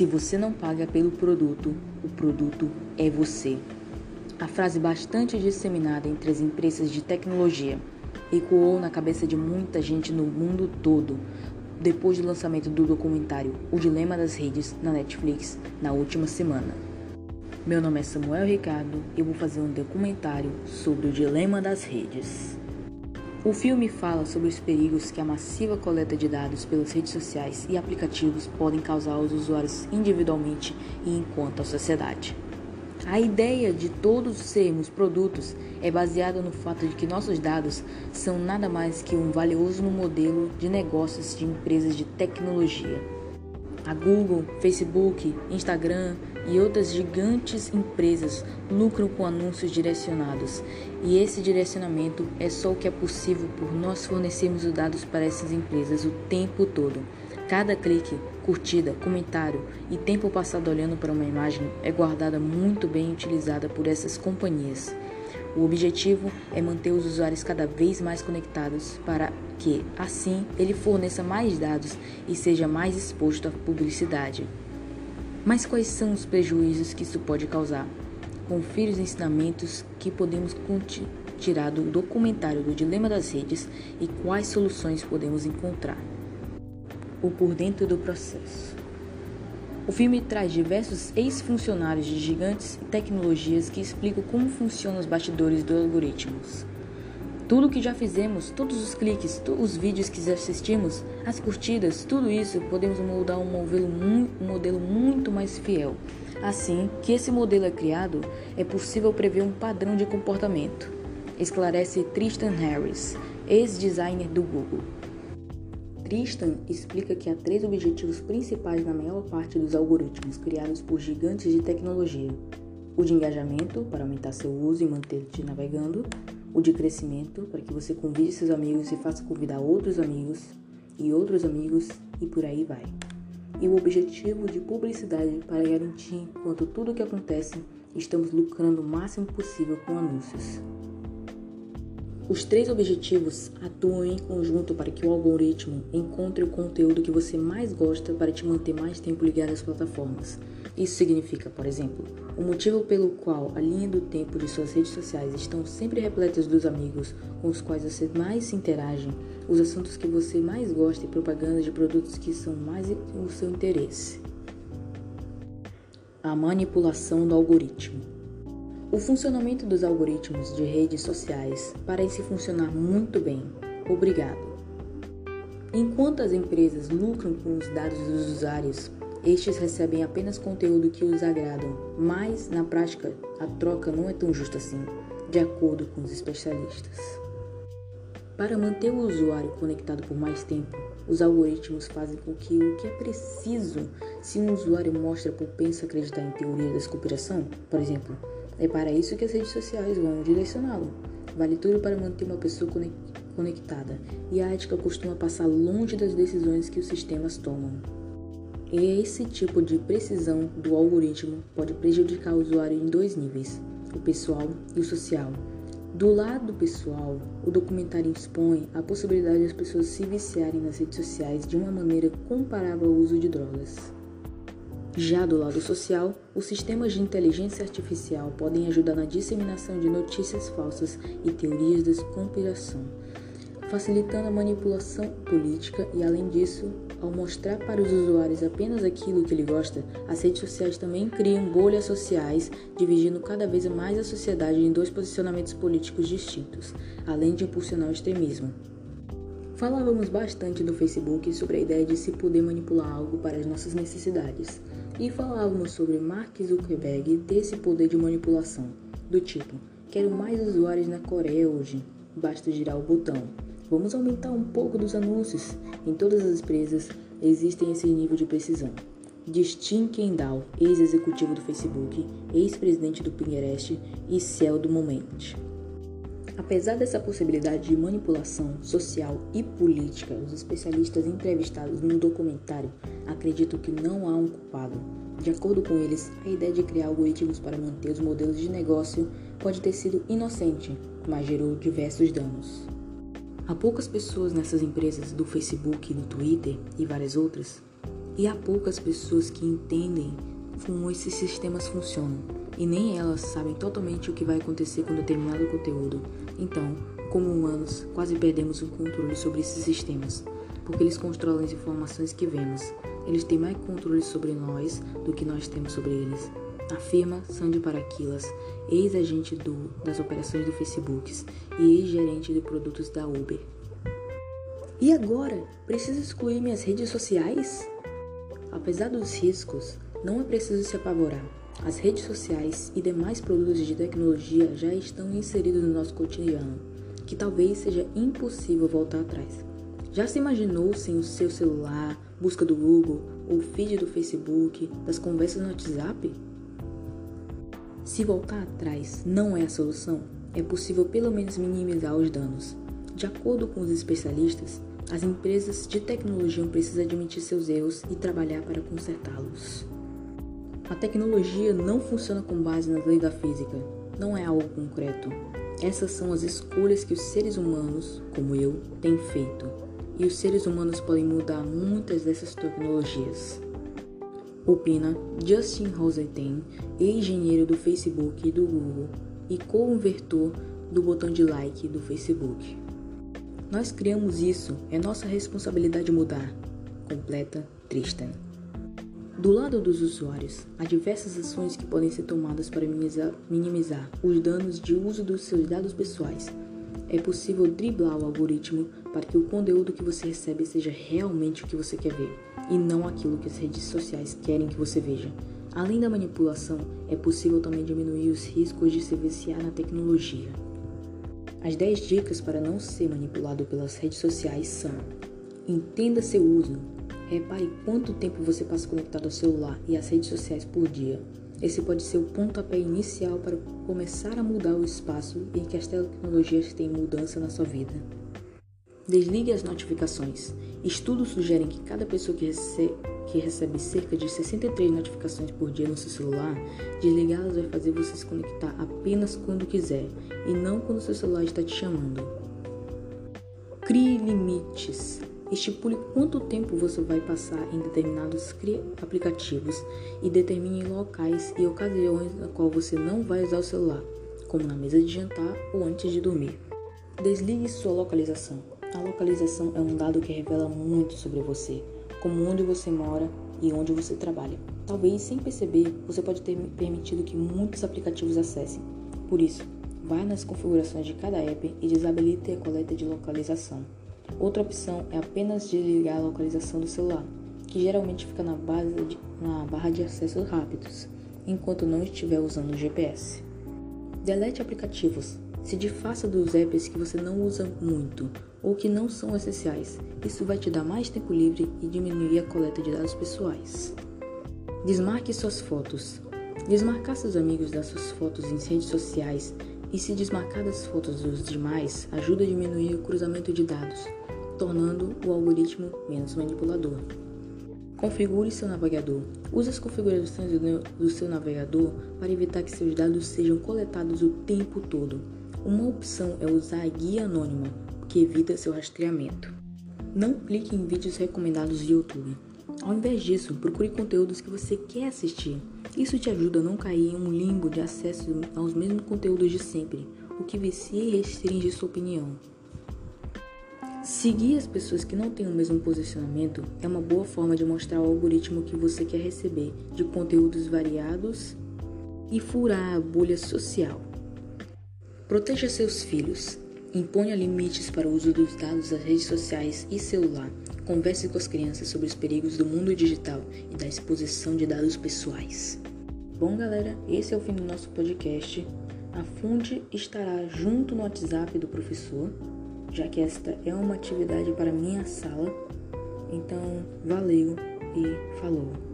Se você não paga pelo produto, o produto é você. A frase bastante disseminada entre as empresas de tecnologia ecoou na cabeça de muita gente no mundo todo depois do lançamento do documentário O Dilema das Redes na Netflix na última semana. Meu nome é Samuel Ricardo e eu vou fazer um documentário sobre o dilema das redes. O filme fala sobre os perigos que a massiva coleta de dados pelas redes sociais e aplicativos podem causar aos usuários individualmente e enquanto à sociedade. A ideia de todos sermos produtos é baseada no fato de que nossos dados são nada mais que um valioso modelo de negócios de empresas de tecnologia. A Google, Facebook, Instagram e outras gigantes empresas lucram com anúncios direcionados, e esse direcionamento é só o que é possível por nós fornecermos os dados para essas empresas o tempo todo. Cada clique, curtida, comentário e tempo passado olhando para uma imagem é guardada muito bem utilizada por essas companhias. O objetivo é manter os usuários cada vez mais conectados para que, assim, ele forneça mais dados e seja mais exposto à publicidade. Mas quais são os prejuízos que isso pode causar? Confira os ensinamentos que podemos tirar do documentário do Dilema das Redes e quais soluções podemos encontrar. O por dentro do processo. O filme traz diversos ex-funcionários de gigantes tecnologias que explicam como funcionam os bastidores dos algoritmos. Tudo que já fizemos, todos os cliques, os vídeos que assistimos, as curtidas, tudo isso podemos moldar um modelo, um modelo muito mais fiel. Assim que esse modelo é criado, é possível prever um padrão de comportamento, esclarece Tristan Harris, ex-designer do Google. Tristan explica que há três objetivos principais na maior parte dos algoritmos criados por gigantes de tecnologia: o de engajamento, para aumentar seu uso e manter-te navegando, o de crescimento, para que você convide seus amigos e faça convidar outros amigos e outros amigos e por aí vai. E o objetivo de publicidade para garantir quanto tudo o que acontece estamos lucrando o máximo possível com anúncios. Os três objetivos atuam em conjunto para que o algoritmo encontre o conteúdo que você mais gosta para te manter mais tempo ligado às plataformas. Isso significa, por exemplo, o motivo pelo qual a linha do tempo de suas redes sociais estão sempre repletas dos amigos com os quais você mais se interage, os assuntos que você mais gosta e propaganda de produtos que são mais o seu interesse. A manipulação do algoritmo. O funcionamento dos algoritmos de redes sociais parece funcionar muito bem. Obrigado. Enquanto as empresas lucram com os dados dos usuários, estes recebem apenas conteúdo que os agradam, mas na prática a troca não é tão justa assim, de acordo com os especialistas. Para manter o usuário conectado por mais tempo, os algoritmos fazem com que o que é preciso se um usuário mostra propenso a acreditar em teorias da conspiração, por exemplo, é para isso que as redes sociais vão direcioná-lo. Vale tudo para manter uma pessoa conectada, e a ética costuma passar longe das decisões que os sistemas tomam. E esse tipo de precisão do algoritmo pode prejudicar o usuário em dois níveis: o pessoal e o social. Do lado pessoal, o documentário expõe a possibilidade das pessoas se viciarem nas redes sociais de uma maneira comparável ao uso de drogas. Já do lado social, os sistemas de inteligência artificial podem ajudar na disseminação de notícias falsas e teorias da conspiração, facilitando a manipulação política e, além disso, ao mostrar para os usuários apenas aquilo que ele gosta, as redes sociais também criam bolhas sociais, dividindo cada vez mais a sociedade em dois posicionamentos políticos distintos, além de impulsionar o extremismo. Falávamos bastante no Facebook sobre a ideia de se poder manipular algo para as nossas necessidades, e falávamos sobre Mark Zuckerberg ter esse poder de manipulação, do tipo: quero mais usuários na Coreia hoje, basta girar o botão. Vamos aumentar um pouco dos anúncios. Em todas as empresas existem esse nível de precisão. Diz Tim Kendall, ex-executivo do Facebook, ex-presidente do Pinterest e CEO do Moment. Apesar dessa possibilidade de manipulação social e política, os especialistas entrevistados no documentário acreditam que não há um culpado. De acordo com eles, a ideia de criar algoritmos para manter os modelos de negócio pode ter sido inocente, mas gerou diversos danos. Há poucas pessoas nessas empresas do Facebook, do Twitter e várias outras. E há poucas pessoas que entendem como esses sistemas funcionam, e nem elas sabem totalmente o que vai acontecer com determinado conteúdo. Então, como humanos, quase perdemos o controle sobre esses sistemas, porque eles controlam as informações que vemos. Eles têm mais controle sobre nós do que nós temos sobre eles. Afirma Sandy Paraquilas, ex-agente das operações do Facebook e ex-gerente de produtos da Uber. E agora? Preciso excluir minhas redes sociais? Apesar dos riscos, não é preciso se apavorar. As redes sociais e demais produtos de tecnologia já estão inseridos no nosso cotidiano, que talvez seja impossível voltar atrás. Já se imaginou sem o seu celular, busca do Google ou feed do Facebook, das conversas no WhatsApp? Se voltar atrás não é a solução, é possível pelo menos minimizar os danos. De acordo com os especialistas, as empresas de tecnologia precisam admitir seus erros e trabalhar para consertá-los. A tecnologia não funciona com base nas leis da física, não é algo concreto. Essas são as escolhas que os seres humanos, como eu, têm feito. E os seres humanos podem mudar muitas dessas tecnologias. Opina Justin Rosenthal, engenheiro do Facebook e do Google e co-inventor do botão de like do Facebook. Nós criamos isso, é nossa responsabilidade mudar. Completa Tristan. Do lado dos usuários, há diversas ações que podem ser tomadas para minimizar, minimizar os danos de uso dos seus dados pessoais. É possível driblar o algoritmo para que o conteúdo que você recebe seja realmente o que você quer ver e não aquilo que as redes sociais querem que você veja. Além da manipulação, é possível também diminuir os riscos de se viciar na tecnologia. As 10 dicas para não ser manipulado pelas redes sociais são: entenda seu uso. Repare quanto tempo você passa conectado ao celular e às redes sociais por dia. Esse pode ser o pontapé inicial para começar a mudar o espaço em que as tecnologias têm mudança na sua vida. Desligue as notificações. Estudos sugerem que cada pessoa que recebe que recebe cerca de 63 notificações por dia no seu celular, desligá-las vai fazer você se conectar apenas quando quiser e não quando seu celular está te chamando. Crie limites. Estipule quanto tempo você vai passar em determinados aplicativos e determine locais e ocasiões na qual você não vai usar o celular, como na mesa de jantar ou antes de dormir. Desligue sua localização. A localização é um dado que revela muito sobre você como onde você mora e onde você trabalha. Talvez sem perceber, você pode ter permitido que muitos aplicativos acessem. Por isso, vá nas configurações de cada app e desabilite a coleta de localização. Outra opção é apenas desligar a localização do celular, que geralmente fica na, de, na barra de acesso rápidos, enquanto não estiver usando o GPS. Delete aplicativos. Se desfaça dos apps que você não usa muito ou que não são essenciais. Isso vai te dar mais tempo livre e diminuir a coleta de dados pessoais. Desmarque suas fotos. Desmarcar seus amigos das suas fotos em redes sociais e se desmarcar das fotos dos demais ajuda a diminuir o cruzamento de dados, tornando o algoritmo menos manipulador. Configure seu navegador. Use as configurações do seu navegador para evitar que seus dados sejam coletados o tempo todo. Uma opção é usar a guia anônima, que evita seu rastreamento. Não clique em vídeos recomendados do YouTube. Ao invés disso, procure conteúdos que você quer assistir. Isso te ajuda a não cair em um limbo de acesso aos mesmos conteúdos de sempre, o que vicia e restringe sua opinião. Seguir as pessoas que não têm o mesmo posicionamento é uma boa forma de mostrar ao algoritmo que você quer receber de conteúdos variados e furar a bolha social. Proteja seus filhos. Imponha limites para o uso dos dados das redes sociais e celular. Converse com as crianças sobre os perigos do mundo digital e da exposição de dados pessoais. Bom, galera, esse é o fim do nosso podcast. A Funde estará junto no WhatsApp do professor, já que esta é uma atividade para minha sala. Então, valeu e falou!